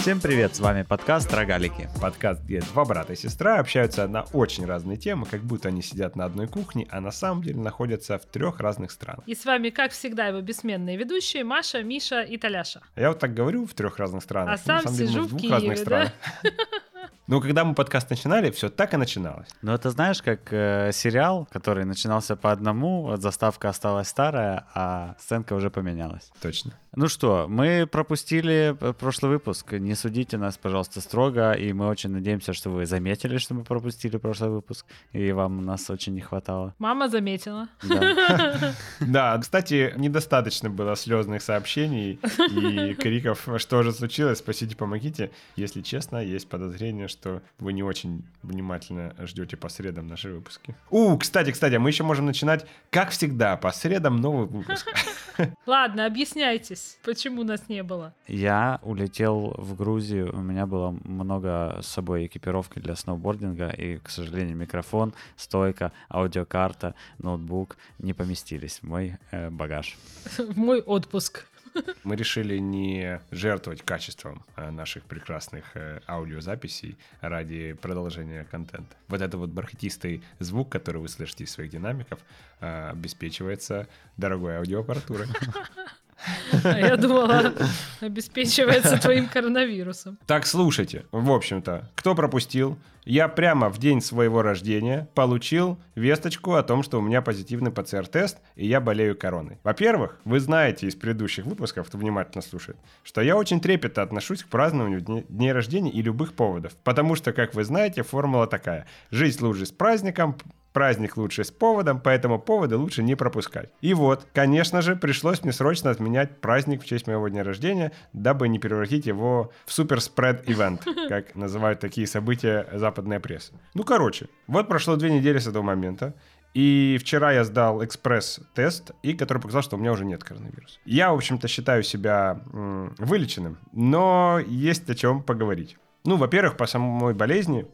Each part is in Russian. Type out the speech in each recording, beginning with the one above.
Всем привет, с вами подкаст «Рогалики». Подкаст, где два брата и сестра общаются на очень разные темы, как будто они сидят на одной кухне, а на самом деле находятся в трех разных странах. И с вами, как всегда, его бессменные ведущие Маша, Миша и Таляша. Я вот так говорю в трех разных странах. А сам на самом деле мы сижу в в двух Киеве, разных да? странах. Но когда мы подкаст начинали, все так и начиналось. Но это знаешь, как э, сериал, который начинался по одному, вот заставка осталась старая, а сценка уже поменялась. Точно. Ну что, мы пропустили э, прошлый выпуск. Не судите нас, пожалуйста, строго. И мы очень надеемся, что вы заметили, что мы пропустили прошлый выпуск. И вам нас очень не хватало. Мама заметила. Да. Да, кстати, недостаточно было слезных сообщений и криков, что же случилось, спасите, помогите. Если честно, есть подозрение, что вы не очень внимательно ждете по средам наши выпуски. У, кстати, кстати, мы еще можем начинать, как всегда, по средам новый выпуск. Ладно, объясняйтесь, почему нас не было. Я улетел в Грузию, у меня было много с собой экипировки для сноубординга, и, к сожалению, микрофон, стойка, аудиокарта, ноутбук не поместились в мой э, багаж. В мой отпуск. Мы решили не жертвовать качеством э, наших прекрасных э, аудиозаписей ради продолжения контента. Вот это вот бархатистый звук, который вы слышите из своих динамиков, э, обеспечивается дорогой аудиоаппаратурой. Я думала, обеспечивается твоим коронавирусом. Так, слушайте, в общем-то, кто пропустил, я прямо в день своего рождения получил весточку о том, что у меня позитивный ПЦР-тест, и я болею короной. Во-первых, вы знаете из предыдущих выпусков, кто внимательно слушает, что я очень трепетно отношусь к празднованию дне- дней рождения и любых поводов. Потому что, как вы знаете, формула такая. Жизнь лучше с праздником, праздник лучше с поводом, поэтому поводы лучше не пропускать. И вот, конечно же, пришлось мне срочно отменять праздник в честь моего дня рождения, дабы не превратить его в супер-спред-ивент, как называют такие события западная пресса. Ну, короче, вот прошло две недели с этого момента, и вчера я сдал экспресс-тест, и который показал, что у меня уже нет коронавируса. Я, в общем-то, считаю себя м, вылеченным, но есть о чем поговорить. Ну, во-первых, по самой болезни,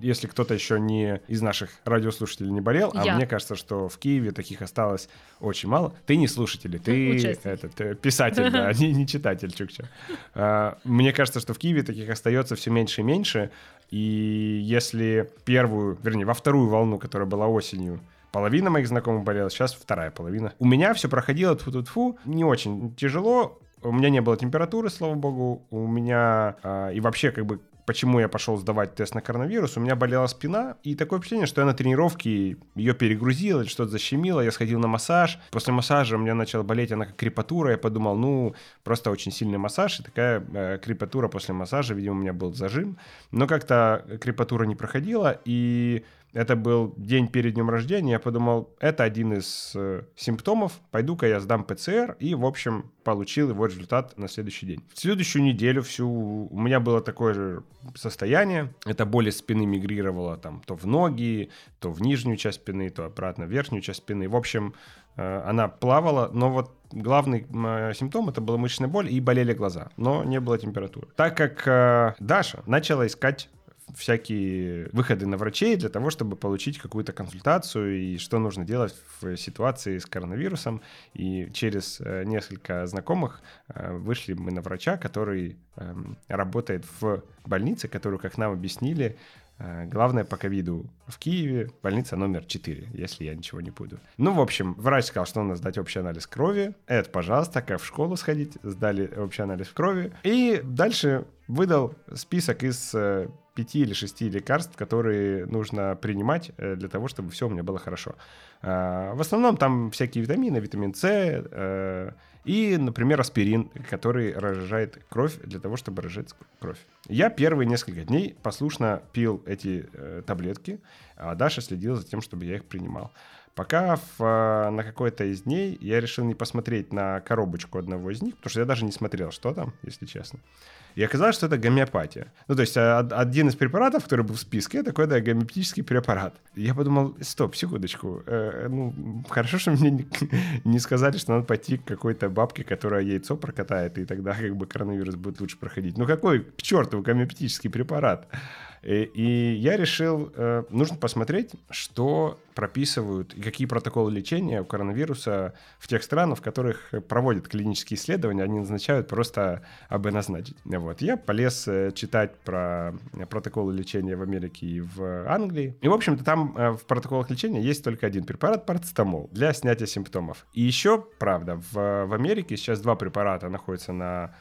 если кто-то еще не из наших радиослушателей не болел, а Я. мне кажется, что в Киеве таких осталось очень мало. Ты не слушатель, ты Участник. этот, э, писатель, да, не, не читатель Чукча. А, Мне кажется, что в Киеве таких остается все меньше и меньше. И если первую, вернее, во вторую волну, которая была осенью, половина моих знакомых болела, сейчас вторая половина. У меня все проходило тьфу тьфу не очень тяжело. У меня не было температуры, слава богу. У меня а, и вообще как бы почему я пошел сдавать тест на коронавирус, у меня болела спина, и такое впечатление, что я на тренировке ее перегрузил или что-то защемило, я сходил на массаж, после массажа у меня начала болеть она как крепатура, я подумал, ну, просто очень сильный массаж, и такая э, крепатура после массажа, видимо, у меня был зажим, но как-то крепатура не проходила, и это был день перед днем рождения. Я подумал, это один из э, симптомов. Пойду-ка я сдам ПЦР. И, в общем, получил его результат на следующий день. В следующую неделю всю у меня было такое же состояние. Эта боль из спины мигрировала там то в ноги, то в нижнюю часть спины, то обратно в верхнюю часть спины. В общем, э, она плавала, но вот главный м, симптом это была мышечная боль и болели глаза, но не было температуры. Так как э, Даша начала искать всякие выходы на врачей для того, чтобы получить какую-то консультацию и что нужно делать в ситуации с коронавирусом. И через э, несколько знакомых э, вышли мы на врача, который эм, работает в больнице, которую, как нам объяснили, главное по ковиду в Киеве, больница номер 4, если я ничего не буду. Ну, в общем, врач сказал, что надо сдать общий анализ крови. Это, пожалуйста, как в школу сходить, сдали общий анализ крови. И дальше выдал список из э, пяти или шести лекарств, которые нужно принимать э, для того, чтобы все у меня было хорошо. В основном там всякие витамины, витамин С э, и, например, аспирин, который разжижает кровь для того, чтобы разжать кровь. Я первые несколько дней послушно пил эти э, таблетки, а Даша следила за тем, чтобы я их принимал. Пока в, э, на какой-то из дней я решил не посмотреть на коробочку одного из них, потому что я даже не смотрел, что там, если честно. И оказалось, что это гомеопатия. Ну, то есть а, од- один из препаратов, который был в списке, это какой-то гомеопатический препарат. Я подумал, стоп, секундочку, э, ну, хорошо, что мне не, не сказали, что надо пойти к какой-то бабке, которая яйцо прокатает, и тогда как бы коронавирус будет лучше проходить. Ну, какой к черту гомеопатический препарат? И, и я решил, э, нужно посмотреть, что прописывают, и какие протоколы лечения у коронавируса в тех странах, в которых проводят клинические исследования, они назначают просто АБ назначить. Вот. Я полез э, читать про протоколы лечения в Америке и в Англии. И, в общем-то, там э, в протоколах лечения есть только один препарат, парацетамол, для снятия симптомов. И еще, правда, в, в Америке сейчас два препарата находятся на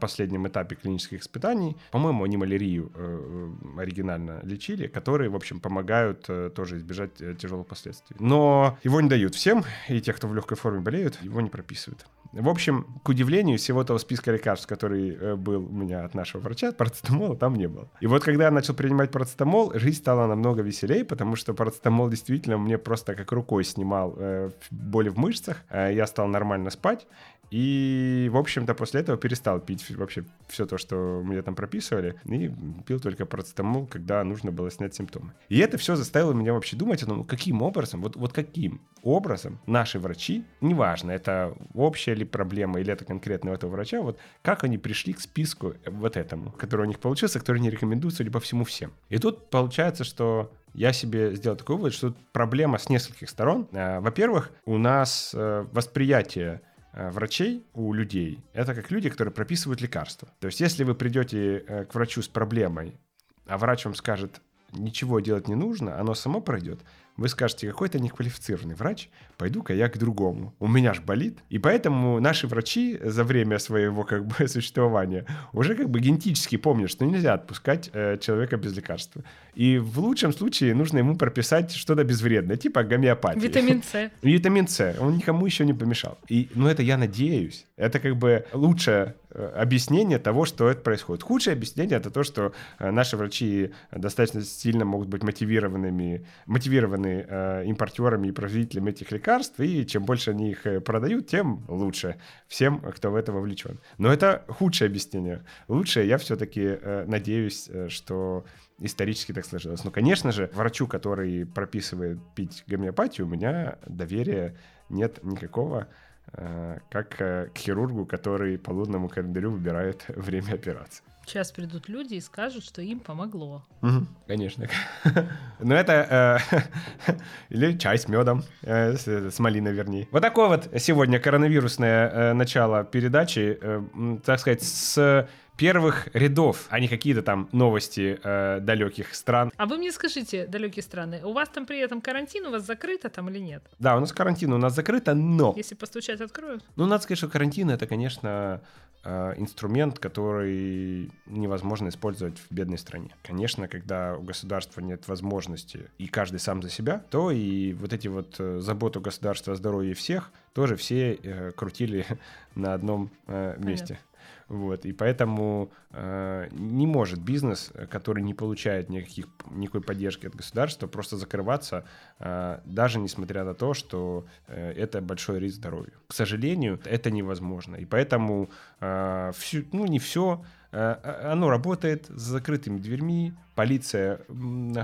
последнем этапе клинических испытаний. По-моему, они малярию э, э, оригинально лечили, которые, в общем, помогают э, тоже избежать э, тяжелых последствий. Но его не дают всем, и те, кто в легкой форме болеют, его не прописывают. В общем, к удивлению, всего того списка лекарств, который э, был у меня от нашего врача, парацетамола там не было. И вот когда я начал принимать парацетамол, жизнь стала намного веселее, потому что парацетамол действительно мне просто как рукой снимал э, боли в мышцах. Я стал нормально спать. И, в общем-то, после этого перестал пить вообще все то, что мне там прописывали, и пил только парацетамол, когда нужно было снять симптомы. И это все заставило меня вообще думать о том, каким образом, вот, вот каким образом наши врачи, неважно, это общая ли проблема или это конкретно у этого врача, вот как они пришли к списку вот этому, который у них получился, который не рекомендуется либо всему всем. И тут получается, что я себе сделал такой вывод, что проблема с нескольких сторон. А, во-первых, у нас э, восприятие врачей у людей — это как люди, которые прописывают лекарства. То есть если вы придете э, к врачу с проблемой, а врач вам скажет, ничего делать не нужно, оно само пройдет, вы скажете, какой-то неквалифицированный врач, пойду-ка я к другому. У меня ж болит. И поэтому наши врачи за время своего как бы существования уже как бы генетически помнят, что нельзя отпускать э, человека без лекарства. И в лучшем случае нужно ему прописать что-то безвредное, типа гомеопатии. Витамин С. Витамин С. Он никому еще не помешал. И, ну, это я надеюсь. Это как бы лучшее э, объяснение того, что это происходит. Худшее объяснение это то, что э, наши врачи достаточно сильно могут быть мотивированными, мотивированы э, импортерами и производителями этих лекарств, и чем больше они их э, продают, тем лучше всем, кто в это вовлечен. Но это худшее объяснение. Лучшее я все-таки э, надеюсь, что исторически так сложилось. Но, конечно же, врачу, который прописывает пить гомеопатию, у меня доверия нет никакого, э, как э, к хирургу, который по лунному календарю выбирает время операции. Сейчас придут люди и скажут, что им помогло. Угу, конечно. Но это... Э, или чай с медом, э, с, с малиной, вернее. Вот такое вот сегодня коронавирусное э, начало передачи, э, так сказать, с первых рядов, а не какие-то там новости э, далеких стран. А вы мне скажите, далекие страны, у вас там при этом карантин, у вас закрыто там или нет? Да, у нас карантин, у нас закрыто, но... Если постучать, откроют? Ну, надо сказать, что карантин — это, конечно, э, инструмент, который невозможно использовать в бедной стране. Конечно, когда у государства нет возможности, и каждый сам за себя, то и вот эти вот э, заботы государства о здоровье всех тоже все э, крутили на одном э, месте. Понятно. Вот, и поэтому э, не может бизнес, который не получает никаких, никакой поддержки от государства, просто закрываться, э, даже несмотря на то, что э, это большой риск здоровью. К сожалению, это невозможно. И поэтому э, всю, ну, не все оно работает с закрытыми дверьми, полиция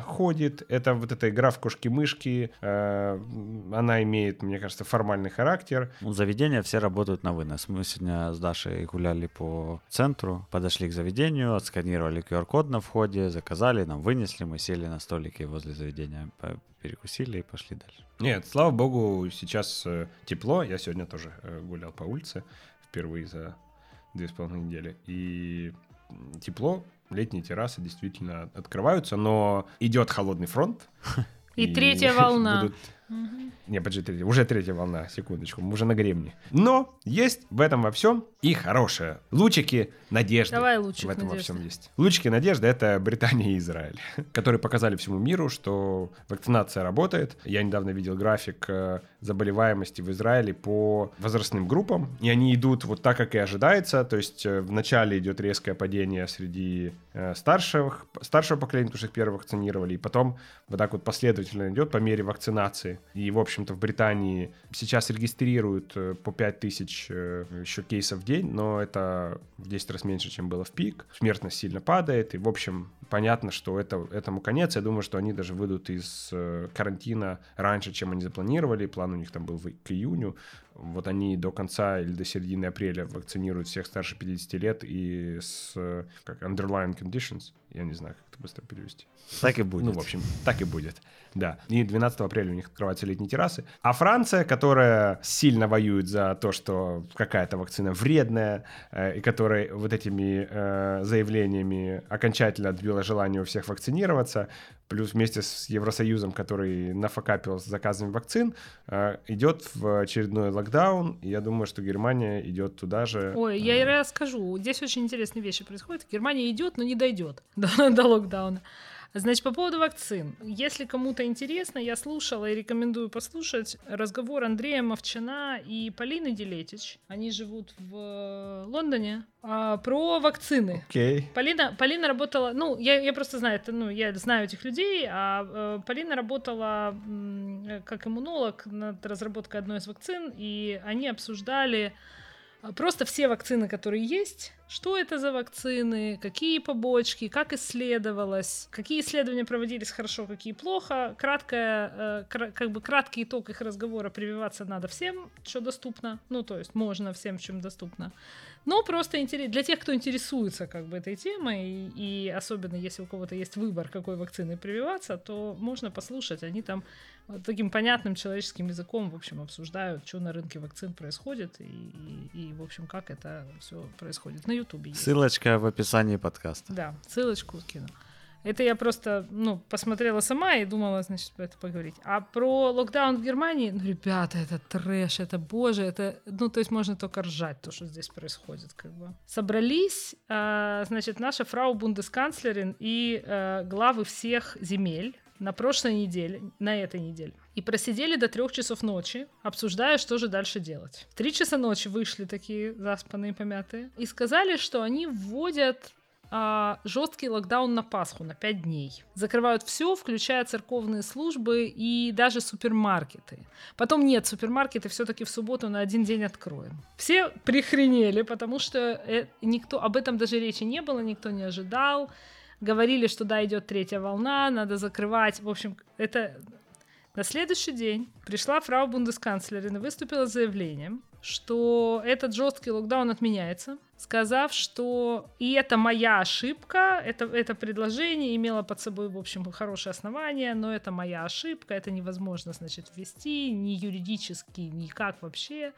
ходит, это вот эта игра в кошки-мышки, э, она имеет, мне кажется, формальный характер. У заведения все работают на вынос. Мы сегодня с Дашей гуляли по центру, подошли к заведению, отсканировали QR-код на входе, заказали, нам вынесли, мы сели на столике возле заведения, перекусили и пошли дальше. Нет, слава богу, сейчас тепло, я сегодня тоже гулял по улице впервые за две с половиной недели. И тепло, летние террасы действительно открываются, но идет холодный фронт. И, и третья волна. Будут Угу. Не, подожди, третья, уже третья волна, секундочку, мы уже на гребне. Но есть в этом во всем и хорошее. Лучики надежды. Давай лучик В этом надежды. во всем есть. Лучики надежды — это Британия и Израиль, которые показали всему миру, что вакцинация работает. Я недавно видел график э, заболеваемости в Израиле по возрастным группам, и они идут вот так, как и ожидается. То есть э, вначале идет резкое падение среди э, старших, старшего поколения, потому что их первые вакцинировали, и потом вот так вот последовательно идет по мере вакцинации. И, в общем-то, в Британии сейчас регистрируют э, по 5000 э, еще кейсов в день, но это в 10 раз меньше, чем было в пик. Смертность сильно падает, и, в общем, понятно, что это, этому конец. Я думаю, что они даже выйдут из э, карантина раньше, чем они запланировали. План у них там был к июню. Вот они до конца или до середины апреля вакцинируют всех старше 50 лет и с как underlying conditions. Я не знаю, как это быстро перевести. Так и будет. Ну, в общем, так и будет. Да. И 12 апреля у них открываются летние террасы. А Франция, которая сильно воюет за то, что какая-то вакцина вредная, э, и которая вот этими э, заявлениями окончательно отбила желание у всех вакцинироваться, плюс вместе с Евросоюзом, который нафакапил с заказами вакцин, э, идет в очередной локдаун. И я думаю, что Германия идет туда же. Ой, я и расскажу. Здесь очень интересные вещи происходят. Германия идет, но не дойдет до, до локдауна. Значит, по поводу вакцин. Если кому-то интересно, я слушала и рекомендую послушать разговор Андрея Мовчана и Полины Делетич. Они живут в Лондоне. А, про вакцины. Окей. Полина, Полина работала, ну, я, я просто знаю, это, ну, я знаю этих людей, а э, Полина работала м, как иммунолог над разработкой одной из вакцин, и они обсуждали просто все вакцины, которые есть, что это за вакцины, какие побочки, как исследовалось, какие исследования проводились хорошо, какие плохо. Краткая, э, как бы краткий итог их разговора прививаться надо всем, что доступно. Ну, то есть можно всем, чем доступно. Но просто интерес... для тех, кто интересуется как бы этой темой, и, и особенно если у кого-то есть выбор, какой вакциной прививаться, то можно послушать. Они там вот таким понятным человеческим языком, в общем, обсуждают, что на рынке вакцин происходит и, и, и в общем, как это все происходит. На Ютубе. Ссылочка в описании подкаста. Да, ссылочку скину. Это я просто, ну, посмотрела сама и думала, значит, про это поговорить. А про локдаун в Германии, ну, ребята, это трэш, это боже, это, ну, то есть можно только ржать то, что здесь происходит, как бы. Собрались, э, значит, наша фрау бундесканцлерин и э, главы всех земель на прошлой неделе, на этой неделе. И просидели до трех часов ночи, обсуждая, что же дальше делать. В три часа ночи вышли такие заспанные, помятые, и сказали, что они вводят а, жесткий локдаун на Пасху на 5 дней. Закрывают все, включая церковные службы и даже супермаркеты. Потом нет, супермаркеты все-таки в субботу на один день откроем. Все прихренели, потому что э, никто об этом даже речи не было, никто не ожидал. Говорили, что да, идет третья волна, надо закрывать. В общем, это на следующий день пришла фрау бундесканцлерин и выступила с заявлением, что этот жесткий локдаун отменяется, сказав, что и это моя ошибка, это, это предложение имело под собой, в общем, хорошее основание, но это моя ошибка, это невозможно, значит, ввести ни юридически, никак вообще.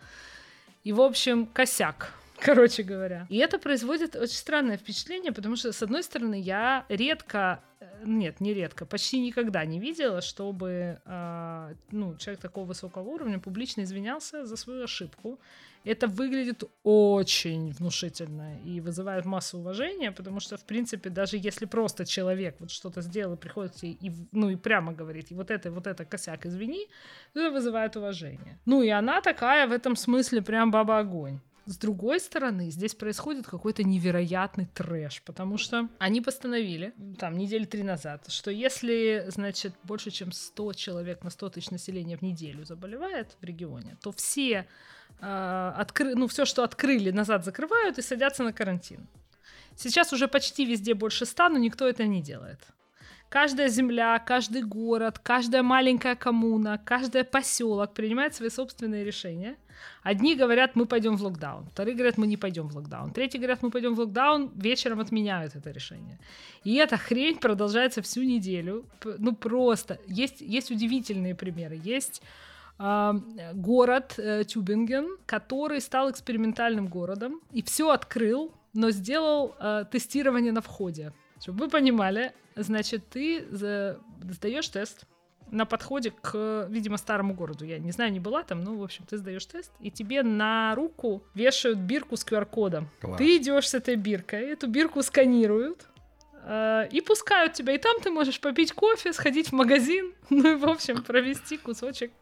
И, в общем, косяк короче говоря. И это производит очень странное впечатление, потому что, с одной стороны, я редко, э, нет, не редко, почти никогда не видела, чтобы э, ну, человек такого высокого уровня публично извинялся за свою ошибку. Это выглядит очень внушительно и вызывает массу уважения, потому что, в принципе, даже если просто человек вот что-то сделал и приходит и, ну, и прямо говорит, и вот это, вот это косяк, извини, то это вызывает уважение. Ну, и она такая в этом смысле прям баба-огонь. С другой стороны, здесь происходит какой-то невероятный трэш, потому что они постановили, там, недели три назад, что если, значит, больше чем 100 человек на 100 тысяч населения в неделю заболевает в регионе, то все, э, откры... ну, все, что открыли, назад закрывают и садятся на карантин. Сейчас уже почти везде больше 100, но никто это не делает. Каждая земля, каждый город, каждая маленькая коммуна, каждый поселок принимает свои собственные решения. Одни говорят, мы пойдем в локдаун, вторые говорят, мы не пойдем в локдаун, третьи говорят, мы пойдем в локдаун, вечером отменяют это решение. И эта хрень продолжается всю неделю. Ну просто. Есть, есть удивительные примеры. Есть город э, Тюбинген, который стал экспериментальным городом и все открыл, но сделал э, тестирование на входе. Чтобы вы понимали, значит, ты сдаешь тест на подходе к, видимо, старому городу. Я не знаю, не была там, но, в общем, ты сдаешь тест, и тебе на руку вешают бирку с QR-кодом. Ты идешь с этой биркой, эту бирку сканируют, э, и пускают тебя. И там ты можешь попить кофе, сходить в магазин, ну и, в общем, провести кусочек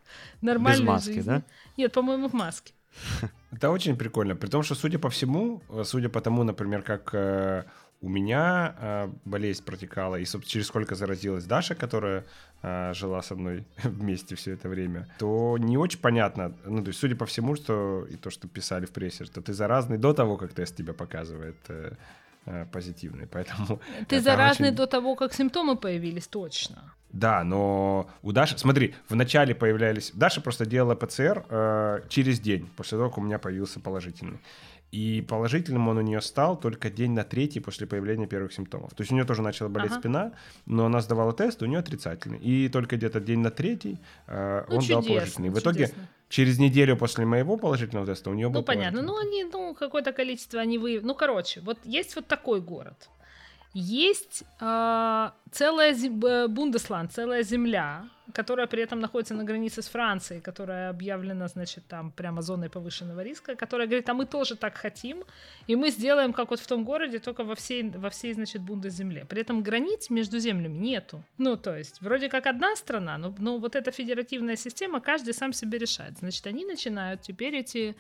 нормальной Без маски, жизни. да? Нет, по-моему, в маске. Это очень прикольно. При том, что, судя по всему, судя по тому, например, как э, у меня э, болезнь протекала, и, собственно, через сколько заразилась Даша, которая э, жила со мной вместе все это время, то не очень понятно, ну, то есть, судя по всему, что и то, что писали в прессе, что ты заразный до того, как тест тебя показывает э, э, позитивный, поэтому... Ты заразный очень- до того, как симптомы появились, точно. Да, но у Даши... Смотри, вначале появлялись... Даша просто делала ПЦР э, через день, после того, как у меня появился положительный. И положительным он у нее стал только день на третий после появления первых симптомов. То есть у нее тоже начала болеть Ага. спина, но она сдавала тест, у нее отрицательный. И только где-то день на третий э, Ну, он дал чудесно, положительный. В итоге чудесно. через неделю после моего положительного теста у нее был Ну, понятно. Ну, они, ну, какое-то количество они вы... Ну, короче, вот есть вот такой город. Есть а, целая зем- э, Бундесланд, целая земля, которая при этом находится на границе с Францией, которая объявлена, значит, там прямо зоной повышенного риска, которая говорит, а мы тоже так хотим, и мы сделаем, как вот в том городе, только во всей, во всей значит, Бундесземле. При этом границ между землями нету. Ну, то есть, вроде как одна страна, но, но вот эта федеративная система, каждый сам себе решает. Значит, они начинают теперь эти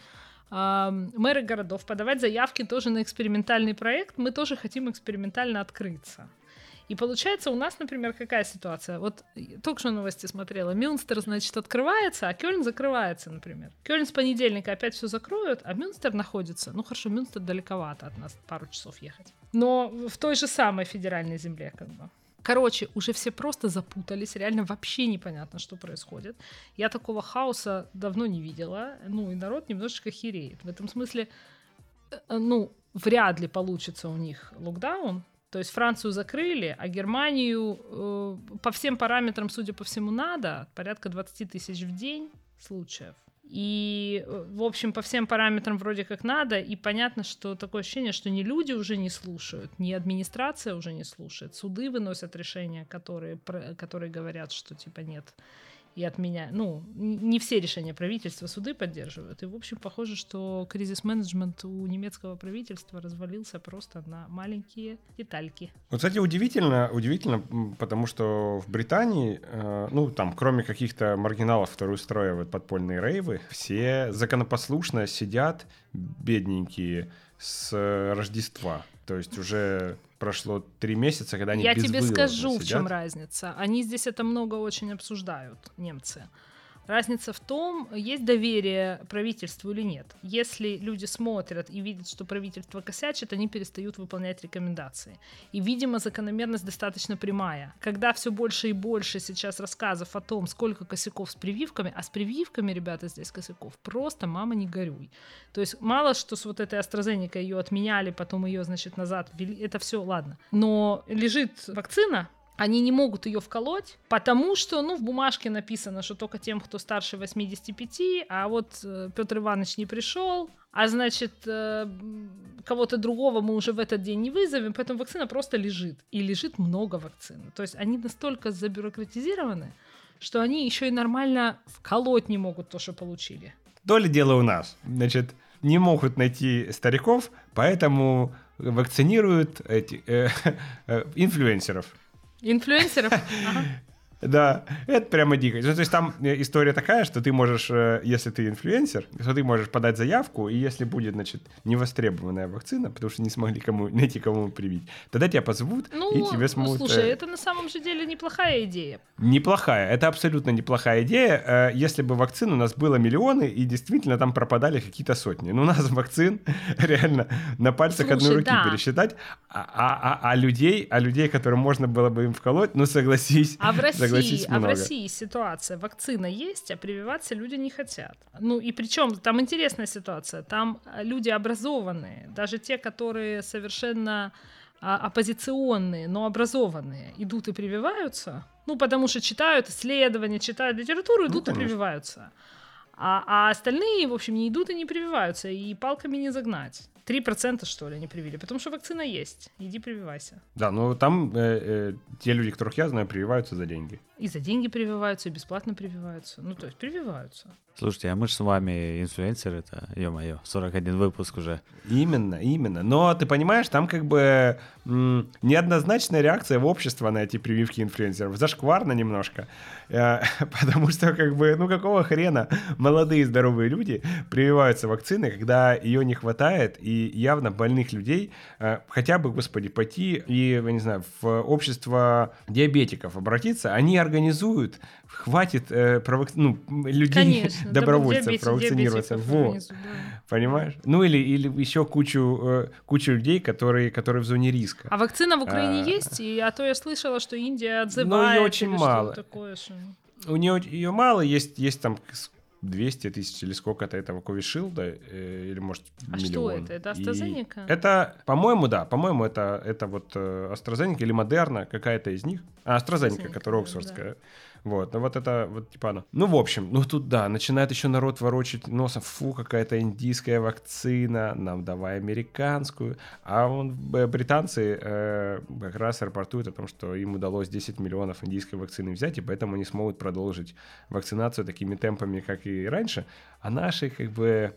мэры городов подавать заявки тоже на экспериментальный проект. Мы тоже хотим экспериментально открыться. И получается у нас, например, какая ситуация? Вот только что новости смотрела. Мюнстер, значит, открывается, а Кёльн закрывается, например. Кёльн с понедельника опять все закроют, а Мюнстер находится... Ну хорошо, Мюнстер далековато от нас, пару часов ехать. Но в той же самой федеральной земле как бы. Короче, уже все просто запутались, реально вообще непонятно, что происходит. Я такого хаоса давно не видела, ну и народ немножечко хереет. В этом смысле, э, ну, вряд ли получится у них локдаун. То есть Францию закрыли, а Германию э, по всем параметрам, судя по всему, надо. Порядка 20 тысяч в день случаев. И, э, в общем, по всем параметрам вроде как надо. И понятно, что такое ощущение, что ни люди уже не слушают, ни администрация уже не слушает. Суды выносят решения, которые, которые говорят, что типа нет. И от меня, ну, не все решения правительства суды поддерживают. И, в общем, похоже, что кризис-менеджмент у немецкого правительства развалился просто на маленькие детальки. Вот, кстати, удивительно, удивительно, потому что в Британии, э, ну, там, кроме каких-то маргиналов, которые устраивают подпольные рейвы, все законопослушно сидят, бедненькие, с э, Рождества. То есть уже прошло три месяца, когда они Я тебе скажу, в сидят. чем разница. Они здесь это много очень обсуждают, немцы. Разница в том, есть доверие правительству или нет. Если люди смотрят и видят, что правительство косячит, они перестают выполнять рекомендации. И, видимо, закономерность достаточно прямая. Когда все больше и больше сейчас рассказов о том, сколько косяков с прививками, а с прививками, ребята, здесь косяков, просто мама не горюй. То есть мало что с вот этой AstraZeneca ее отменяли, потом ее, значит, назад ввели, это все, ладно. Но лежит вакцина, они не могут ее вколоть, потому что, ну, в бумажке написано, что только тем, кто старше 85, а вот э, Петр Иванович не пришел, а значит, э, кого-то другого мы уже в этот день не вызовем, поэтому вакцина просто лежит. И лежит много вакцин. То есть они настолько забюрократизированы, что они еще и нормально вколоть не могут то, что получили. То ли дело у нас. Значит, не могут найти стариков, поэтому вакцинируют эти, э, э, инфлюенсеров. Инфлюенсеров? Да, это прямо дико. Ну, то есть там э, история такая, что ты можешь, э, если ты инфлюенсер, то ты можешь подать заявку, и если будет, значит, невостребованная вакцина, потому что не смогли кому, найти кому привить, тогда тебя позовут, Ну, и тебе смогут... слушай, э, это на самом же деле неплохая идея. Неплохая, это абсолютно неплохая идея. Если бы вакцин у нас было миллионы, и действительно там пропадали какие-то сотни. Ну, у нас вакцин реально на пальцах одной Слушай, руки да. пересчитать, а, а- а- а людей, а людей, которым можно было бы им вколоть, ну, согласись, А в России, согласись, а в. России ситуация, вакцина есть, а прививаться люди не хотят. Ну и причем там интересная ситуация, там а, люди образованные, даже те, которые совершенно а, оппозиционные, но образованные, идут и прививаются, ну потому что читают исследования, читают литературу, идут и Ну, конечно. прививаются. А, а остальные, в общем, не идут и не прививаются, и палками не загнать. 3% что ли не привили, потому что вакцина есть. Иди прививайся. Да, ну там э, э, те люди, которых я знаю, прививаются за деньги. И за деньги прививаются, и бесплатно прививаются. Ну, то есть прививаются. Слушайте, а мы же с вами инфлюенсеры, это, ё-моё, 41 выпуск уже. Именно, именно. Но ты понимаешь, там как бы м, неоднозначная реакция в обществе на эти прививки инфлюенсеров. Зашкварно немножко. Э, потому что как бы, ну какого хрена молодые здоровые люди прививаются вакциной, когда ее не хватает, и явно больных людей э, хотя бы, господи, пойти и, я не знаю, в общество диабетиков обратиться, они организуют, хватит э, ну, людей, Конечно. добровольцев диабетик- провакцинироваться. Во. да. Понимаешь? Ну или, или еще кучу, э, кучу людей, которые, которые в зоне риска. А вакцина в Украине А. есть? И, а то я слышала, что Индия Ну, отзывает. её очень или мало. такое, что- У нее ее мало, есть, есть там 200 тысяч или сколько-то этого Ковишилда, э, или может А что миллион. это? Это И AstraZeneca? Это, по-моему, да, по-моему, это, это вот э, AstraZeneca или Модерна, какая-то из них. А, AstraZeneca, AstraZeneca, которая да, оксфордская. Вот, ну вот это вот типа оно. Ну, в общем, ну тут да, начинает еще народ ворочать носом, фу, какая-то индийская вакцина, нам давай американскую. А он, б- британцы э, как раз рапортуют о том, что им удалось 10 миллионов индийской вакцины взять, и поэтому они смогут продолжить вакцинацию такими темпами, как и раньше. А наши как бы...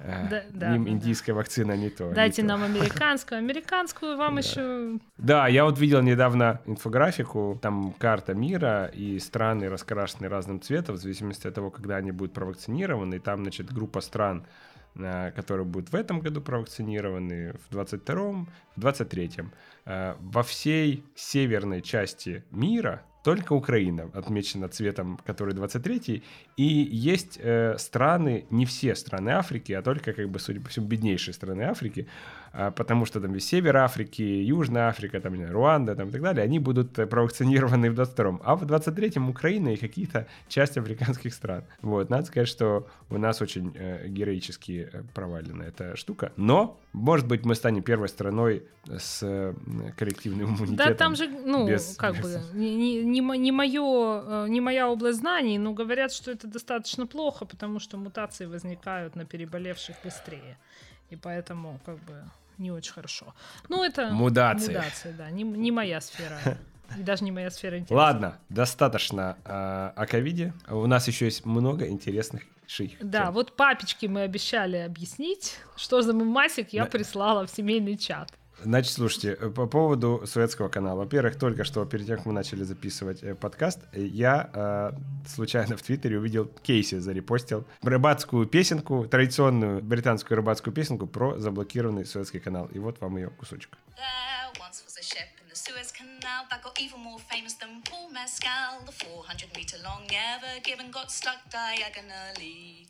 э, Да, да, им да, индийская вакцина не то. не Дайте то. нам американскую. Американскую вам Да. еще... Да, я вот видел недавно инфографику, там карта мира и страны раскрашены разным цветом, в зависимости от того, когда они будут провакцинированы. И там, значит, группа стран, которые будут в этом году провакцинированы, в 22-м, в 23-м. Э, Во всей северной части мира только Украина отмечена цветом, который 23-й, и есть э, страны, не все страны Африки, а только, как бы, судя по всему, беднейшие страны Африки, потому что там и Север Африки, Южная Африка, там, не знаю, Руанда там, и так далее, они будут э, провакцинированы в 22-м. А в 23-м Украина и какие-то части африканских стран. Вот, надо сказать, что у нас очень э, героически э, провалена эта штука. Но, может быть, мы станем первой страной с коллективным иммунитетом. Да, там же, ну, без- как без- бы, не, не, не, мо- не, моё, не моя область знаний, но говорят, что это достаточно плохо, потому что мутации возникают на переболевших быстрее. И поэтому, как бы, не очень хорошо. Ну, это... Мудации. Мудации, да. Не, не моя сфера. И даже не моя сфера интереса. Ладно, достаточно э, о ковиде. У нас еще есть много интересных ших. Да, вот папечке мы обещали объяснить, что за мемасик я Да. прислала в семейный чат. Значит, слушайте, э, по поводу советского канала. Во-первых, только что перед тем, как мы начали записывать э, подкаст, э, я э, случайно в Твиттере увидел Кейси зарепостил рыбацкую песенку, традиционную британскую рыбацкую песенку про заблокированный советский канал. И вот вам ее кусочек. The Suez Canal that got even. The 400 meter long Ever Given got stuck diagonally.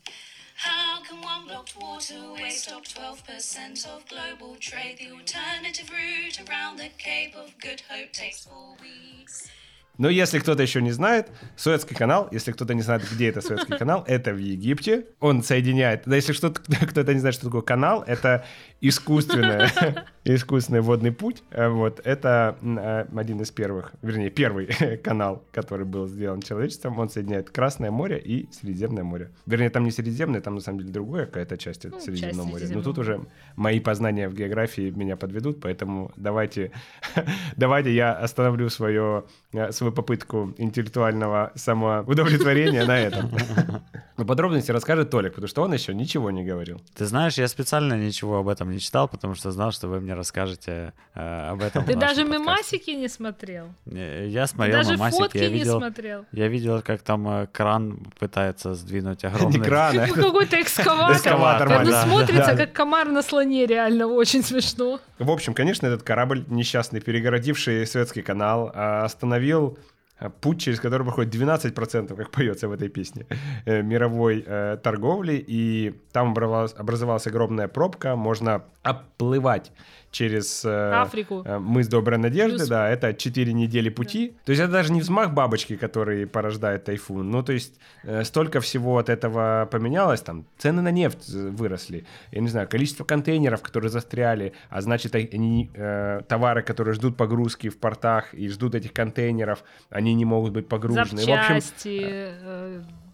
How can one blocked waterway stop 12% of global trade? The alternative route around the Cape of Good Hope takes four weeks. Но если кто-то еще не знает, Суэцкий канал, если кто-то не знает, где это Суэцкий канал, это в Египте. Он соединяет... Да, если что-то, кто-то не знает, что такое канал, это искусственное, искусственный водный путь. Э, Вот. Это э, один из первых, вернее, первый канал, который был сделан человечеством. Он соединяет Красное море и Средиземное море. Вернее, там не Средиземное, там на самом деле другое какая-то часть Ну, Средиземного часть моря. Но тут уже мои познания в географии меня подведут, поэтому давайте, давайте я остановлю свое, э, свою попытку интеллектуального самоудовлетворения на этом. Но подробности расскажет Толик, потому что он еще ничего не говорил. Ты знаешь, я специально ничего об этом не читал, потому что знал, что вы мне расскажете э, об этом. Ты даже подкасте. мемасики не смотрел? Не, Я Ты смотрел даже мамасик, фотки я не видел, смотрел? я видел, как там э, кран пытается сдвинуть Не огромный... крана. Ну, какой-то экскаватор. Это да, смотрится да. как комар на слоне, реально очень смешно. В общем, конечно, этот корабль несчастный, перегородивший Советский канал, а, остановил а, путь, через который проходит 12%, как поется в этой песне, э, мировой э, торговли, и там образовалась, образовалась огромная пробка, можно оплывать через э, Африку. э, мыс Доброй Надежды, Плюс- да, это 4 недели пути. То есть это даже не взмах бабочки, который порождает тайфун. Ну, то есть э, столько всего от этого поменялось, там цены на нефть выросли, я не знаю, количество контейнеров, которые застряли, а значит, они, э, товары, которые ждут погрузки в портах и ждут этих контейнеров, они не могут быть погружены. В общем, Запчасти,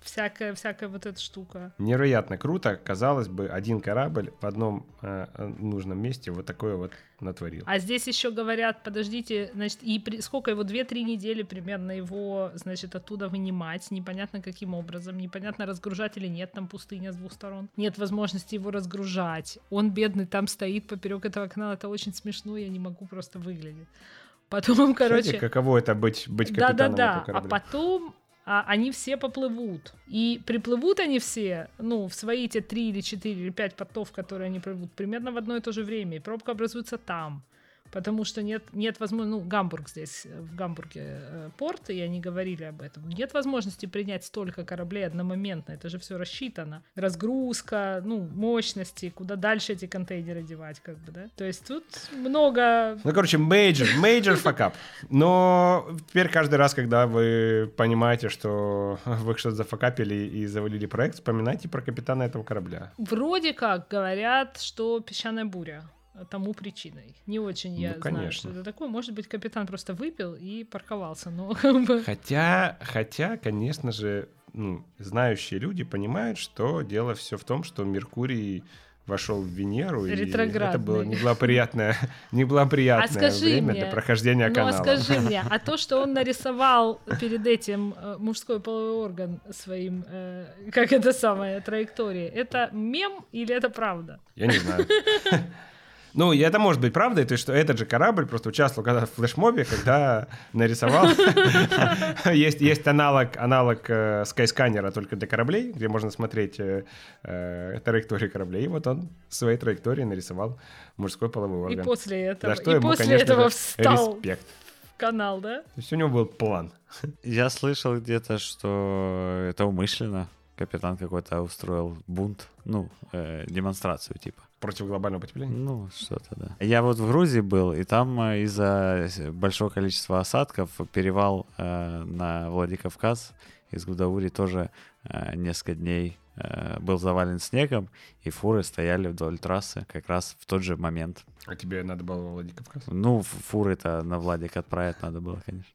всякая, всякая вот эта штука. невероятно круто. Казалось бы, один корабль в одном э, э, нужном месте вот такое вот натворил. А здесь еще говорят, подождите, значит, и при- сколько его, 2-3 недели примерно его, значит, оттуда вынимать, непонятно каким образом, непонятно разгружать или нет, там пустыня с двух сторон, нет возможности его разгружать, он бедный там стоит поперек этого канала, это очень смешно, я не могу просто выглядеть. Потом, короче... Знаете, каково это быть, быть капитаном Да-да-да, а потом а, они все поплывут. И приплывут они все, ну, в свои те три или четыре или пять портов, которые они плывут, примерно в одно и то же время. И пробка образуется там. Потому что нет, нет возможности, ну, Гамбург здесь, э, в Гамбурге э, порт, и они говорили об этом, нет возможности принять столько кораблей одномоментно, это же все рассчитано. Разгрузка, ну, мощности, куда дальше эти контейнеры девать, как бы, да. То есть тут много... Ну, короче, major, major fuck up. Но теперь каждый раз, когда вы понимаете, что вы что-то зафакапили и завалили проект, вспоминайте про капитана этого корабля. Вроде как говорят, что песчаная буря тому причиной. Не очень я Ну, знаю, что это такое. Может быть, капитан просто выпил и парковался, но. Хотя, хотя, конечно же, ну, знающие люди понимают, что дело все в том, что Меркурий вошел в Венеру, и это было неблагоприятное, неблагоприятное А время мне, для прохождения Ну, канала. а скажи мне, а то, что он нарисовал перед этим э, мужской половой орган своим, э, как это самое, траектории, это мем или это правда? Я не знаю. Ну, и это может быть правдой, то есть, что этот же корабль просто участвовал когда в флешмобе, когда нарисовал. Есть, есть аналог, аналог э, скайсканера только для кораблей, где можно смотреть э, э, траектории кораблей. И вот он своей траекторией нарисовал мужской половой И орган. после этого, За что и ему, после конечно этого встал респект. канал, да? То есть у него был план. Я слышал где-то, что это умышленно. Капитан какой-то устроил бунт, ну, э, демонстрацию типа. Против глобального потепления. Ну, что-то, да. Я вот в Грузии был, и там э, из-за большого количества осадков перевал э, на Владикавказ из Гудаури тоже э, несколько дней э, был завален снегом, и фуры стояли вдоль трассы как раз в тот же момент. А тебе надо было во Владикавказ? Ну, фуры-то на Владик отправить надо было, конечно.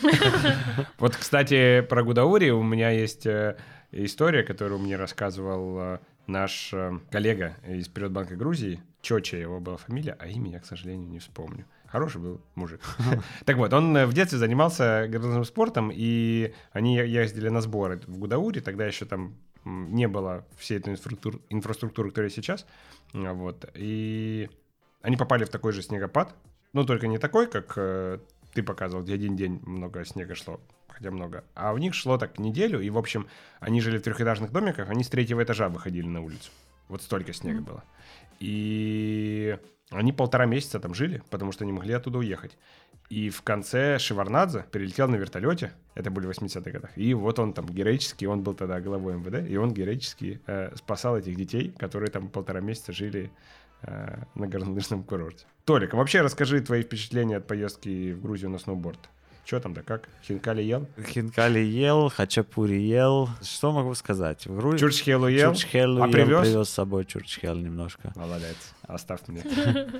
Вот, кстати, про Гудаури у меня есть э, история, которую мне рассказывал э, наш э, коллега из Приватбанка Грузии. Чоча его была фамилия, а имя я, к сожалению, не вспомню. Хороший был мужик. Так вот, он в детстве занимался городским спортом, и они ездили на сборы в Гудауре, тогда еще там не было всей этой инфраструктуры, инфраструктуры, которая сейчас. Вот. И они попали в такой же снегопад, ну, только не такой, как ты показывал, где один день много снега шло, хотя много. А у них шло так неделю, и, в общем, они жили в трехэтажных домиках, они с третьего этажа выходили на улицу. Вот столько снега Мгм. было. И они полтора месяца там жили, потому что не могли оттуда уехать. И в конце Шеварнадзе перелетел на вертолете, это были 80-х годах, и вот он там героически, он был тогда главой МВД, и он героически э, спасал этих детей, которые там полтора месяца жили на горнолыжном курорте. Толик, а вообще расскажи твои впечатления от поездки в Грузию на сноуборд. Что там да как? Хинкали ел? Хинкали ел, хачапури ел. Что могу сказать? В Грузии... Чурчхелу ел? Чурчхелу А ел, привез? привез с собой чурчхел немножко. Молодец, оставь мне.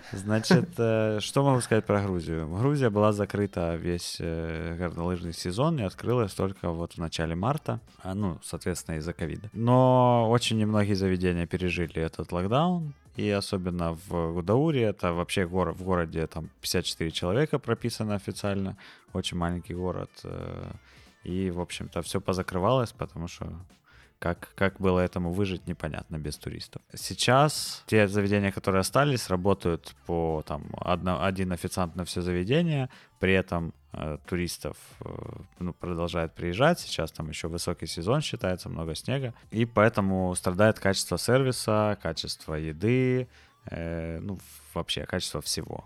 Значит, э, что могу сказать про Грузию? Грузия была закрыта весь э, горнолыжный сезон и открылась только вот в начале марта, а, ну, соответственно, из-за ковида. Но очень немногие заведения пережили этот локдаун, и особенно в Гудауре, это вообще город, в городе там 54 человека прописано официально, очень маленький город, э, и, в общем-то, все позакрывалось, потому что как, как было этому выжить, непонятно без туристов. Сейчас те заведения, которые остались, работают по там одно, один официант на все заведение, при этом э, туристов э, ну, продолжает приезжать. Сейчас там еще высокий сезон считается, много снега. И поэтому страдает качество сервиса, качество еды, э, ну, вообще качество всего.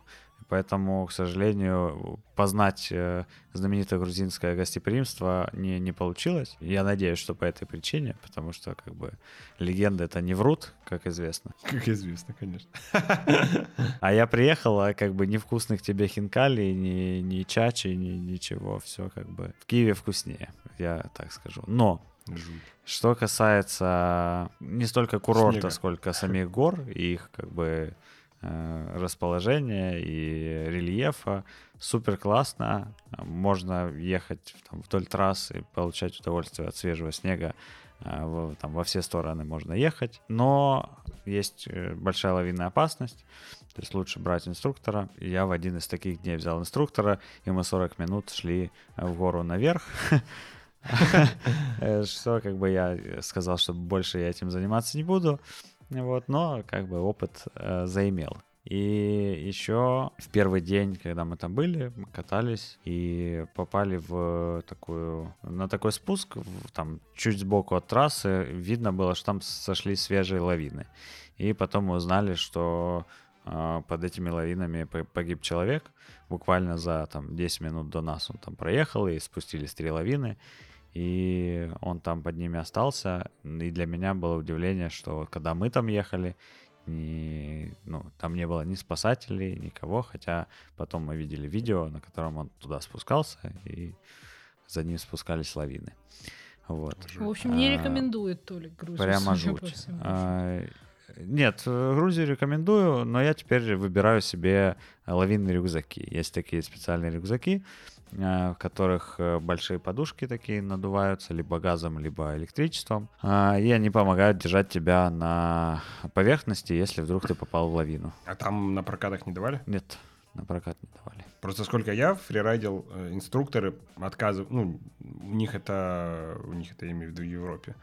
Поэтому, к сожалению, познать э, знаменитое грузинское гостеприимство не, не получилось. Я надеюсь, что по этой причине, потому что как бы легенды это не врут, как известно. Как известно, конечно. А я приехал, а как бы невкусных тебе хинкали, ни, ни чачи, ни ничего. Все как бы в Киеве вкуснее, я так скажу. Но Жуть. что касается не столько курорта, Снега. сколько самих гор и их как бы расположения и рельефа, супер классно. Можно ехать там, вдоль трассы, получать удовольствие от свежего снега. э, Там во все стороны можно ехать, но есть э, большая лавинная опасность. То есть лучше брать инструктора. Я в один из таких дней взял инструктора, и мы 40 минут шли э, в гору наверх. Э, Что как бы я сказал, что больше я этим заниматься не буду. Вот, но как бы опыт э, заимел. И еще в первый день, когда мы там были, мы катались и попали в такую, на такой спуск, в- там чуть сбоку от трассы, видно было, что там сошли свежие лавины. И потом мы узнали, что а, под этими лавинами по- погиб человек. Буквально за там, 10 минут до нас он там проехал, и спустились три лавины. И он там под ними остался. И для меня было удивление, что когда мы там ехали, ни, ну, там не было ни спасателей, никого, хотя потом мы видели видео, на котором он туда спускался, и за ним спускались лавины. Вот. В общем, не А, рекомендует Толик Грузию. Прямо жуть. А, Нет, Грузию рекомендую, но я теперь выбираю себе лавинные рюкзаки. Есть такие специальные рюкзаки, в которых э, большие подушки такие надуваются либо газом, либо электричеством. А, И они помогают держать тебя на поверхности, если вдруг ты попал в лавину. А там на прокатах не давали? Нет, на прокат не давали. Просто сколько я фрирайдил, э, инструкторы отказывают, ну, у них это, у них это я имею в виду в Европе.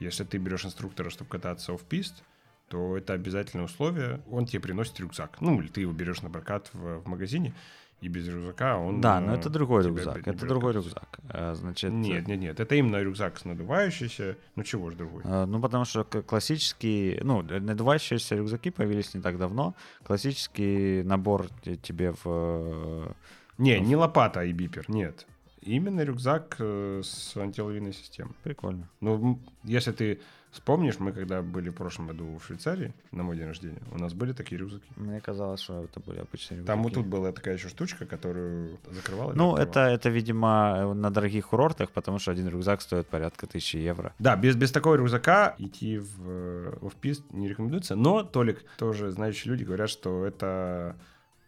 Если ты берешь инструктора, чтобы кататься офф-пист, то это обязательное условие, он тебе приносит рюкзак. Ну, или ты его берешь на прокат в, в магазине, и без рюкзака он... Да, но э, это другой рюкзак. Это другой рюкзак. Э, Значит, Нет, нет, нет, это именно рюкзак с надувающийся. Ну, чего ж другой? Э, Ну, потому что классические, ну, надувающиеся рюкзаки появились не так давно. Классический набор те- тебе в... Не, не лопата и бипер, нет. Именно рюкзак с антилавинной системой. Прикольно. Ну, если ты вспомнишь, мы когда были в прошлом году в Швейцарии на мой день рождения, у нас были такие рюкзаки. Мне казалось, что это были обычные рюкзаки. Там вот тут была такая еще штучка, которую закрывала. Ну, это, это, видимо, э, на дорогих курортах, потому что один рюкзак стоит порядка тысячи евро. Да, без, без такого рюкзака идти в э, офф-пист не рекомендуется. Но, Толик, тоже знающие люди говорят, что это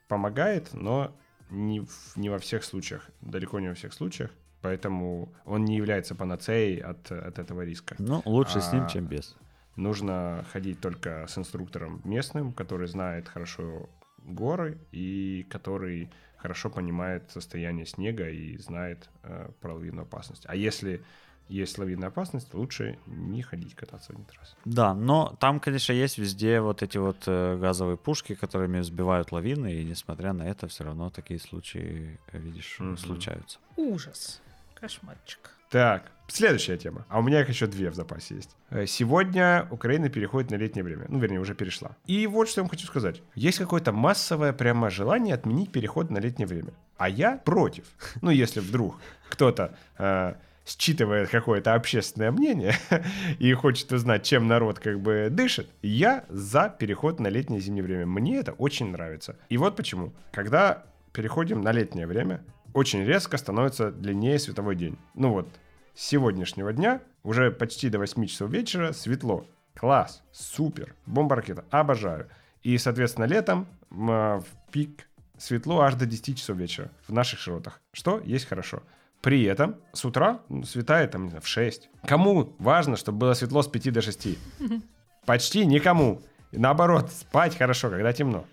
помогает, но не, в- не во всех случаях, далеко не во всех случаях. Поэтому он не является панацеей от, от этого риска. Ну, лучше с ним, А, чем без. Нужно ходить только с инструктором местным, который знает хорошо горы и который хорошо понимает состояние снега и знает э, про лавинную опасность. А если есть лавинная опасность, лучше не ходить кататься в один раз. Да, но там, конечно, есть везде вот эти вот э, газовые пушки, которыми сбивают лавины, и несмотря на это, все равно такие случаи, э, видишь, Мгм. случаются. Ужас. Кошмарчик. Так, следующая тема. А у меня их еще две в запасе есть. Э, Сегодня Украина переходит на летнее время. Ну, вернее, уже перешла. И вот что я вам хочу сказать. Есть какое-то массовое прямо желание отменить переход на летнее время. А я против. Ну, если вдруг кто-то э, считывает какое-то общественное мнение и хочет узнать, чем народ как бы дышит, я за переход на летнее и зимнее время. Мне это очень нравится. И вот почему. Когда переходим на летнее время, очень резко становится длиннее световой день. Ну вот, с сегодняшнего дня уже почти до 8 часов вечера светло. Класс, супер, бомба-ракета, обожаю. И, соответственно, летом а, в пик светло аж до 10 часов вечера в наших широтах, что есть хорошо. При этом с утра ну, светает там, не знаю, в 6. Кому важно, чтобы было светло с 5 до 6? Почти никому. Наоборот, спать хорошо, когда темно.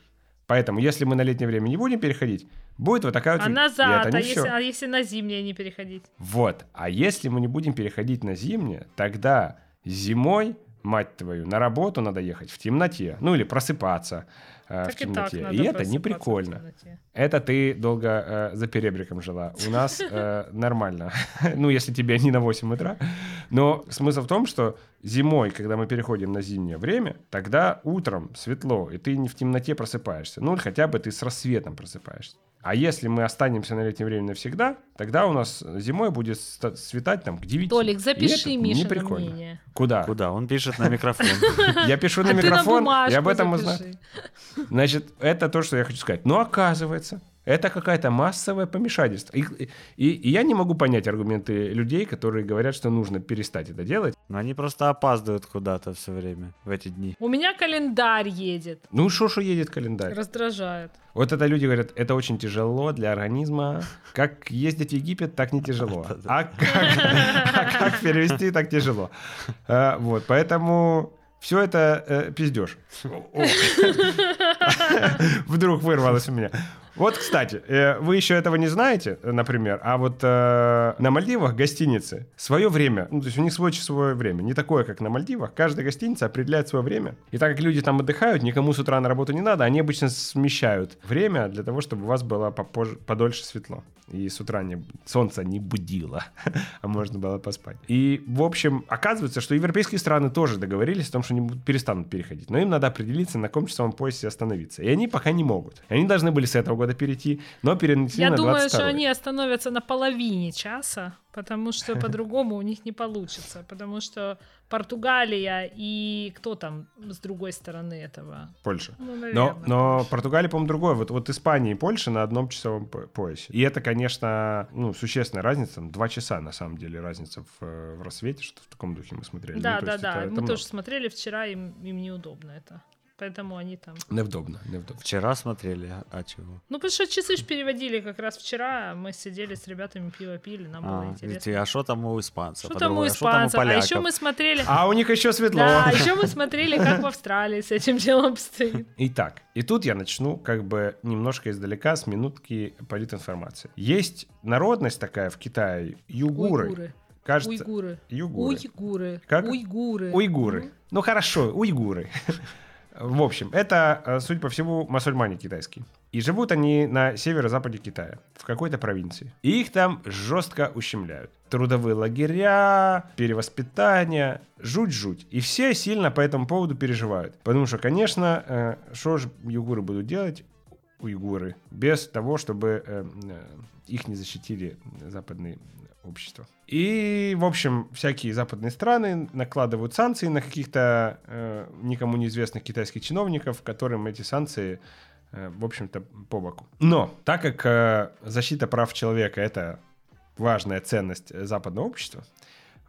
Поэтому, если мы на летнее время не будем переходить, будет вот такая вот... А назад, это а не если, а если на зимнее не переходить? Вот. А если мы не будем переходить на зимнее, тогда зимой, мать твою, на работу надо ехать в темноте. Ну или просыпаться э, в так и так темноте. надо И это не в прикольно. Это ты долго э, за перебриком жила. У нас э, нормально. ну, если тебе не на 8 утра. Но смысл в том, что зимой, когда мы переходим на зимнее время, тогда утром светло, и ты не в темноте просыпаешься. Ну, хотя бы ты с рассветом просыпаешься. А если мы останемся на летнее время навсегда, тогда у нас зимой будет светать там к 9. Толик, И запиши Миша мнение. Куда? Куда? Он пишет на микрофон. Я пишу на А микрофон, и об этом узнаю. Значит, это то, что я хочу сказать. Но оказывается, это какое-то массовое помешательство. И, и- и я не могу понять аргументы людей, которые говорят, что нужно перестать это делать. Но они просто опаздывают куда-то все время в эти дни. У меня календарь едет. Ну, что, что едет календарь? Раздражает. Вот это люди говорят, это очень тяжело для организма. Как ездить в Египет, так не тяжело. А как, а как перевести, так тяжело. А, Вот, поэтому все это э, пиздеж. Вдруг вырвалось у меня. Вот, кстати, э, вы еще этого не знаете, э, например, а вот э, на Мальдивах гостиницы свое время, ну, то есть у них свое часовое время, не такое, как на Мальдивах. Каждая гостиница определяет свое время. И так как люди там отдыхают, никому с утра на работу не надо, они обычно смещают время для того, чтобы у вас было попозже, подольше светло. И с утра не, солнце не будило, а можно было поспать. И, в общем, оказывается, что европейские страны тоже договорились о том, что они перестанут переходить. Но им надо определиться, на каком часовом поясе остановиться. И они пока не могут. И они должны были с этого года перейти, но перенесли Я на думаю, 22 что они остановятся на половине часа, потому что по-другому у них не получится. Потому что Португалия и кто там с другой стороны этого? Польша. Ну, Но, наверное, но Польша. Португалия, по-моему, другое. Вот, вот Испания и Польша на одном часовом по- поясе. И это, конечно, ну, существенная разница. Два часа, на самом деле, разница в, э, в рассвете, что в таком духе мы смотрели. Да, Ну, да, да. это- это Мы много. тоже смотрели вчера, им, им неудобно это. Поэтому они там... Невдобно, невдобно. Вчера смотрели, а чего? Ну, потому что часы ж переводили как раз вчера. Мы сидели с ребятами, пиво пили, нам было А, интересно. ведь, а что там у испанцев? Что там у по-другому? А что там у испанцев? А еще поляков? мы смотрели... А у них еще светло. Да, еще мы смотрели, как в Австралии с этим делом обстоит. Итак, и тут я начну как бы немножко издалека с минутки политинформации. Есть народность такая в Китае, югуры. Уйгуры. Кажется, Уйгуры. югуры. Уйгуры. Как? Уйгуры. Уйгуры. Ну хорошо, уйгуры. В общем, это, э, судя по всему, мусульмане китайские. И живут они на северо-западе Китая, в какой-то провинции. И их там жестко ущемляют. Трудовые лагеря, перевоспитание, жуть-жуть. И все сильно по этому поводу переживают. Потому что, конечно, э, что же югуры будут делать, уйгуры, без того, чтобы э, их не защитили западные общества. И, в общем, всякие западные страны накладывают санкции на каких-то э, никому неизвестных китайских чиновников, которым эти санкции, э, в общем-то, по боку. Но так как э, защита прав человека это важная ценность западного общества,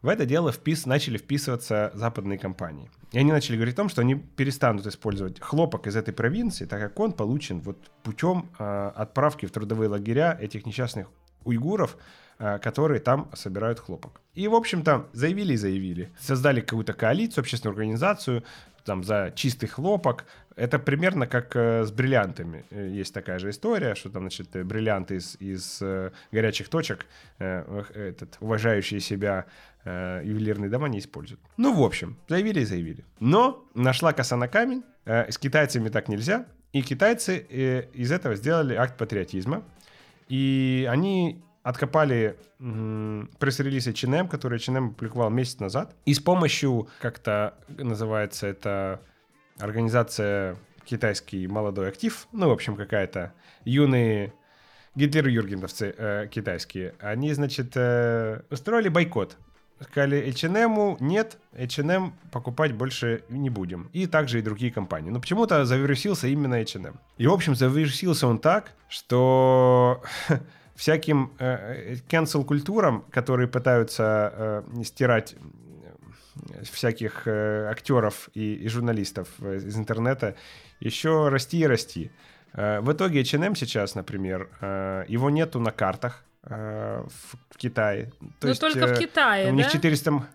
в это дело впис... начали вписываться западные компании. И они начали говорить о том, что они перестанут использовать хлопок из этой провинции, так как он получен вот путем э, отправки в трудовые лагеря этих несчастных уйгуров, которые там собирают хлопок. И, в общем-то, заявили и заявили. Создали какую-то коалицию, общественную организацию там, за чистый хлопок. Это примерно как э, с бриллиантами. Э, Есть такая же история, что там, значит, э, бриллианты из, из э, горячих точек, э, э, этот, уважающие себя э, ювелирные дома не используют. Ну, в общем, заявили и заявили. Но нашла коса на камень. Э, с китайцами так нельзя. И китайцы э, из этого сделали акт патриотизма. И они откопали м, пресс-релиз H&M, который H&M опубликовал месяц назад. И с помощью, как-то называется это организация «Китайский молодой актив», ну, в общем, какая-то юные гитлер-юргеновцы э, китайские, они, значит, э, устроили бойкот. Сказали H&M нет, H&M покупать больше не будем. И также и другие компании. Но почему-то завирусился именно H&M. И, в общем, завирусился он так, что всяким э, cancel-культурам, которые пытаются э, стирать э, всяких э, актеров и, и журналистов э, из интернета, еще расти и расти. Э, в итоге H&M сейчас, например, э, его нету на картах э, в, Китае. То Но есть, только в э, Китае, у них да? 400...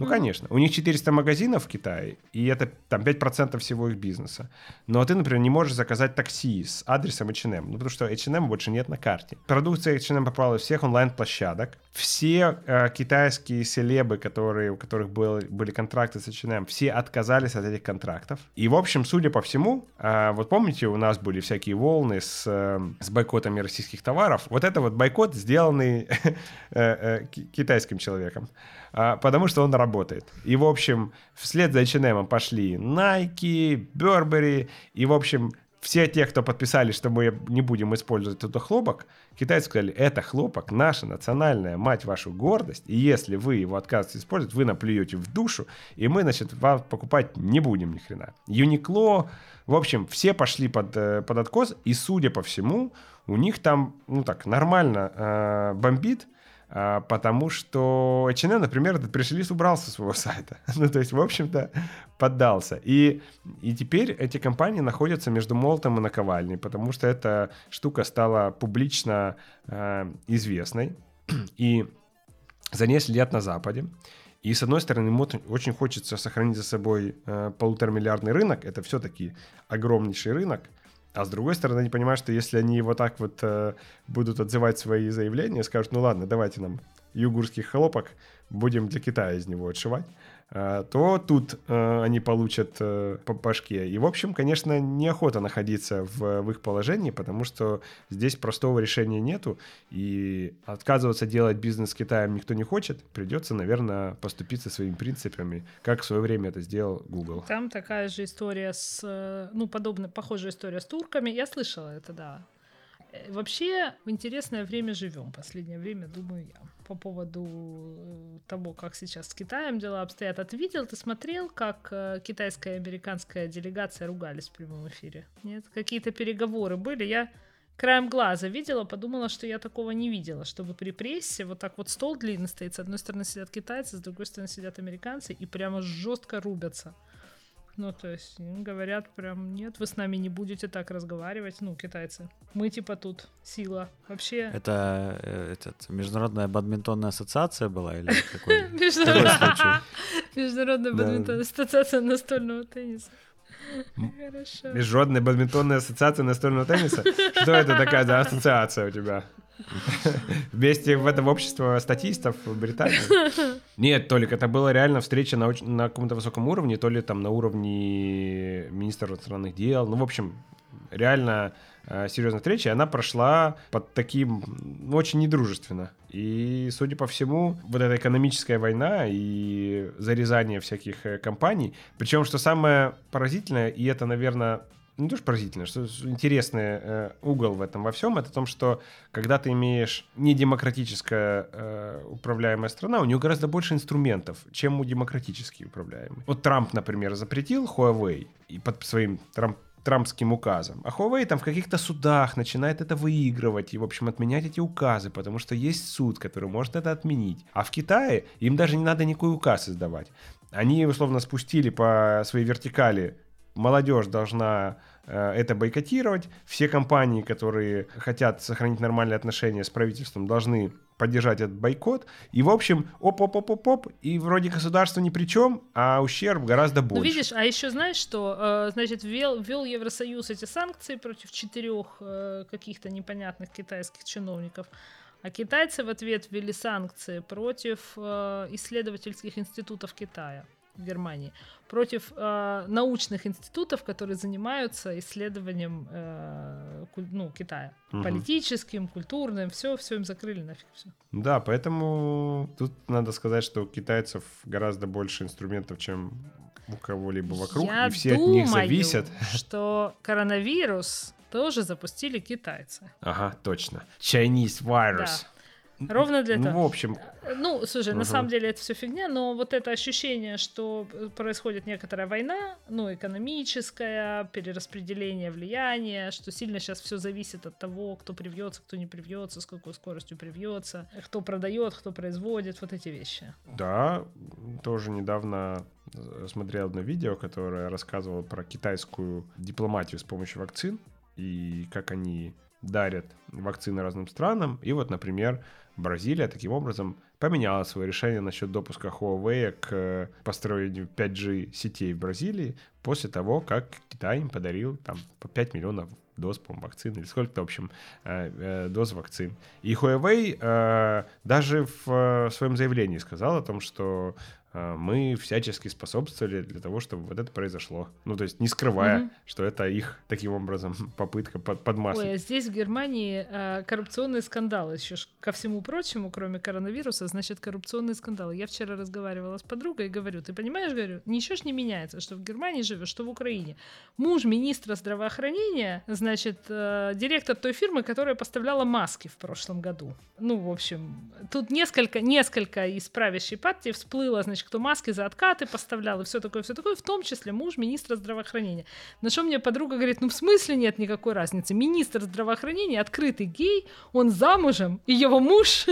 Ну, конечно. У них 400 магазинов в Китае, и это там 5% всего их бизнеса. Но ты, например, не можешь заказать такси с адресом H&M, ну, потому что H&M больше нет на карте. Продукция H&M попала в всех онлайн-площадок. Все э, китайские селебы, которые, у которых был, были контракты с H&M, все отказались от этих контрактов. И, в общем, судя по всему, э, вот помните, у нас были всякие волны с, э, с бойкотами российских товаров? Вот это вот бойкот, сделанный э, э, ки- китайским человеком. А, потому что он работает. И, в общем, вслед за H&M пошли Nike, Burberry, и, в общем, все те, кто подписали, что мы не будем использовать этот хлопок, китайцы сказали, это хлопок, наша национальная, мать вашу, гордость, и если вы его отказываетесь использовать, вы наплюете в душу, и мы, значит, вам покупать не будем ни хрена. Uniqlo, в общем, все пошли под, э, под откос, и, судя по всему, у них там, ну так, нормально э, бомбит, потому что H&M, например, этот пресс-релиз убрал со своего сайта. ну, то есть, в общем-то, поддался. И, и теперь эти компании находятся между молотом и наковальней, потому что эта штука стала публично э, известной. и за ней следят на Западе. И, с одной стороны, ему очень хочется сохранить за собой э, полуторамиллиардный рынок. Это все-таки огромнейший рынок. А с другой стороны, они понимают, что если они вот так вот э, будут отзывать свои заявления, скажут, ну ладно, давайте нам югурских хлопок, будем для Китая из него отшивать, то тут э, они получат э, по башке. И, в общем, конечно, неохота находиться в, в их положении, потому что здесь простого решения нету, и отказываться делать бизнес с Китаем никто не хочет, придется, наверное, поступиться своими принципами, как в свое время это сделал Google. Там такая же история с, э, ну, подобная, похожая история с турками. Я слышала это, да. Э, Вообще в интересное время живем. Последнее время, думаю я. По поводу э, того, как сейчас с Китаем дела обстоят. А ты видел, ты смотрел, как э, китайская и американская делегация ругались в прямом эфире? Нет? Какие-то переговоры были? Я краем глаза видела, подумала, что я такого не видела, чтобы при прессе вот так вот стол длинный стоит, с одной стороны сидят китайцы, с другой стороны сидят американцы и прямо жестко рубятся. Ну, то есть им говорят прям, нет, вы с нами не будете так разговаривать, ну, китайцы. Мы типа тут сила. Вообще... Это э, этот, Международная бадминтонная ассоциация была или какой? Международная случай? Международная Да. бадминтон- ассоциация настольного тенниса. Хорошо. Международная бадминтонная ассоциация настольного тенниса? Что это такая за ассоциация у тебя? Вместе в этом общество статистов в Британии? Нет, Толик, это была реально встреча на, оч- на каком-то высоком уровне, то ли там на уровне министра иностранных дел. Ну, в общем, реально э, серьезная встреча, и она прошла под таким, ну, очень недружественно. И, судя по всему, вот эта экономическая война и зарезание всяких э, компаний, причем, что самое поразительное, и это, наверное, не то, что поразительно, что интересный э, угол в этом во всем, это в том, что когда ты имеешь недемократическая э, управляемая страна, у нее гораздо больше инструментов, чем у демократически управляемой. Вот Трамп, например, запретил Huawei и под своим Трамп трампским указом. А Huawei там в каких-то судах начинает это выигрывать и, в общем, отменять эти указы, потому что есть суд, который может это отменить. А в Китае им даже не надо никакой указ издавать. Они, условно, спустили по своей вертикали молодежь должна это бойкотировать. Все компании, которые хотят сохранить нормальные отношения с правительством, должны поддержать этот бойкот. И, в общем, оп-оп-оп-оп-оп, и вроде государство ни при чем, а ущерб гораздо больше. Ну, видишь, а еще знаешь, что, э, значит, ввел, ввел Евросоюз эти санкции против четырех э, каких-то непонятных китайских чиновников. А китайцы в ответ ввели санкции против э, исследовательских институтов Китая в Германии, против э, научных институтов, которые занимаются исследованием э, куль- ну, Китая. Мгм. Политическим, культурным, все, все им закрыли нафиг все. Да, поэтому тут надо сказать, что у китайцев гораздо больше инструментов, чем у кого-либо вокруг, Я и все от думаю, них зависят. что коронавирус тоже запустили китайцы. Ага, точно. Chinese virus. Ровно для ну, этого. в общем, Ну, слушай, на Ага. самом деле это все фигня, но вот это ощущение, что э, происходит некоторая война, ну, экономическая, перераспределение влияния, что сильно сейчас все зависит от того, кто привьется, кто не привьется, с какой скоростью привьется, кто продает, кто производит, вот эти вещи. да, тоже недавно э, смотрел одно видео, которое рассказывало про китайскую дипломатию с помощью вакцин и как они дарят вакцины разным странам. И вот, например, Бразилия таким образом поменяла свое решение насчет допуска Huawei к э, построению 5G сетей в Бразилии после того, как Китай им подарил там по 5 миллионов доз, по вакцин, или сколько-то, в общем, э, э, доз вакцин. И Huawei даже в своем заявлении сказал о том, что мы всячески способствовали для того, чтобы вот это произошло. Ну, то есть не скрывая, Мгм. что это их таким образом попытка под, подмаслить. Ой, а здесь в Германии э, коррупционные скандалы еще ко всему прочему, кроме коронавируса, значит коррупционные скандалы. Я вчера разговаривала с подругой и говорю, ты понимаешь, говорю, ничего ж не меняется, что в Германии живешь, что в Украине. Муж министра здравоохранения, значит, э, директор той фирмы, которая поставляла маски в прошлом году. Ну, в общем, тут несколько, несколько из правящей партии всплыло, значит, кто маски за откаты поставлял и все такое, все такое, в том числе муж министра здравоохранения. На что мне подруга говорит, ну в смысле нет никакой разницы. Министр здравоохранения открытый гей, он замужем, и его муж...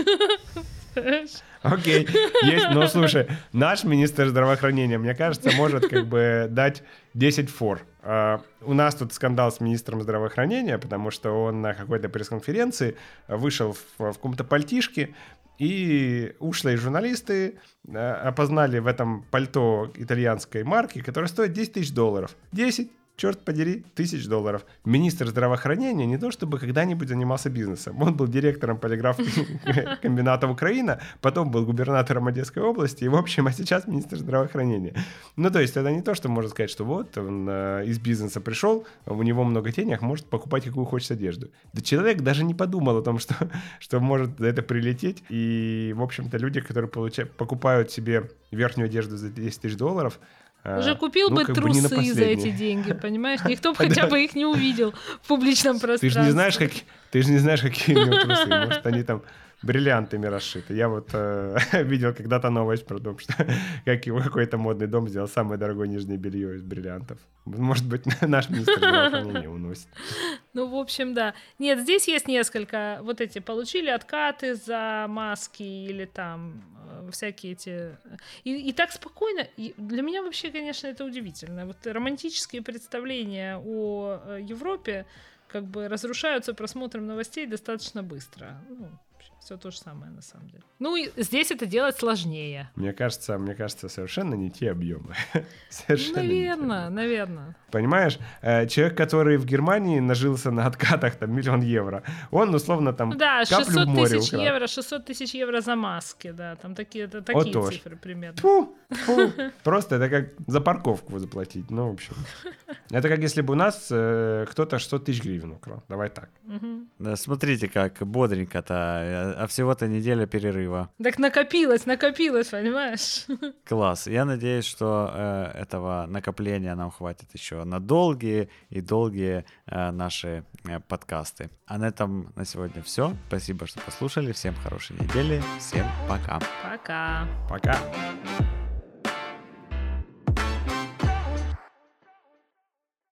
Окей, есть, но слушай, наш министр здравоохранения, мне кажется, может как бы дать 10 фор. А, у нас тут скандал с министром здравоохранения, потому что он на какой-то пресс-конференции вышел в, в каком-то пальтишке, и ушлые журналисты э, опознали в этом пальто итальянской марки, которое стоит 10 тысяч долларов. 10 черт подери, тысяч долларов. Министр здравоохранения не то чтобы когда-нибудь занимался бизнесом. Он был директором полиграф-комбината Украина, потом был губернатором Одесской области, и, в общем, а сейчас министр здравоохранения. Ну, то есть это не то, что можно сказать, что вот он э, из бизнеса пришел, у него много денег, может покупать какую хочет одежду. Да человек даже не подумал о том, что, что может это прилететь. И, в общем-то, люди, которые получают, покупают себе верхнюю одежду за 10 тысяч долларов, Уже купил ну, бы как бы трусы за эти деньги, понимаешь? Никто бы хотя бы их не увидел в публичном Ты пространстве. же не знаешь, как, ты же не знаешь, какие у него трусы. Может, они там бриллиантами расшиты. Я вот э, видел когда-то новость про то, что как его какой-то модный дом сделал самое дорогое нижнее белье из бриллиантов. Может быть, наш министр здравоохранения уносит. Ну, в общем, да. Нет, здесь есть несколько. Вот эти получили откаты за маски или там всякие эти... И, и так спокойно. И для меня вообще, конечно, это удивительно. Вот романтические представления о э, Европе как бы разрушаются просмотром новостей достаточно быстро. Ну, все то же самое на самом деле. Ну, и здесь это делать сложнее. Мне кажется, мне кажется, совершенно не те объемы. Совершенно те Наверное, наверное. Понимаешь, Э, человек, который в Германии нажился на откатах там миллион евро, он условно там Ну да, каплю в 600 море тысяч украл. евро, 600 тысяч евро за маски, да, там такие, это такие тоже. цифры примерно. Фу, фу. Просто это как за парковку заплатить. Ну, в общем. Это как если бы у нас э, кто-то 600 тысяч гривен украл. Давай так. Да, смотрите, как бодренько-то, а а всего-то неделя перерыва. Так накопилось, накопилось, понимаешь? Класс. Я надеюсь, что э, этого накопления нам хватит еще на долгие и долгие э, наши э, подкасты. А на этом на сегодня все. Спасибо, что послушали. Всем хорошей недели. Всем пока. Пока. Пока.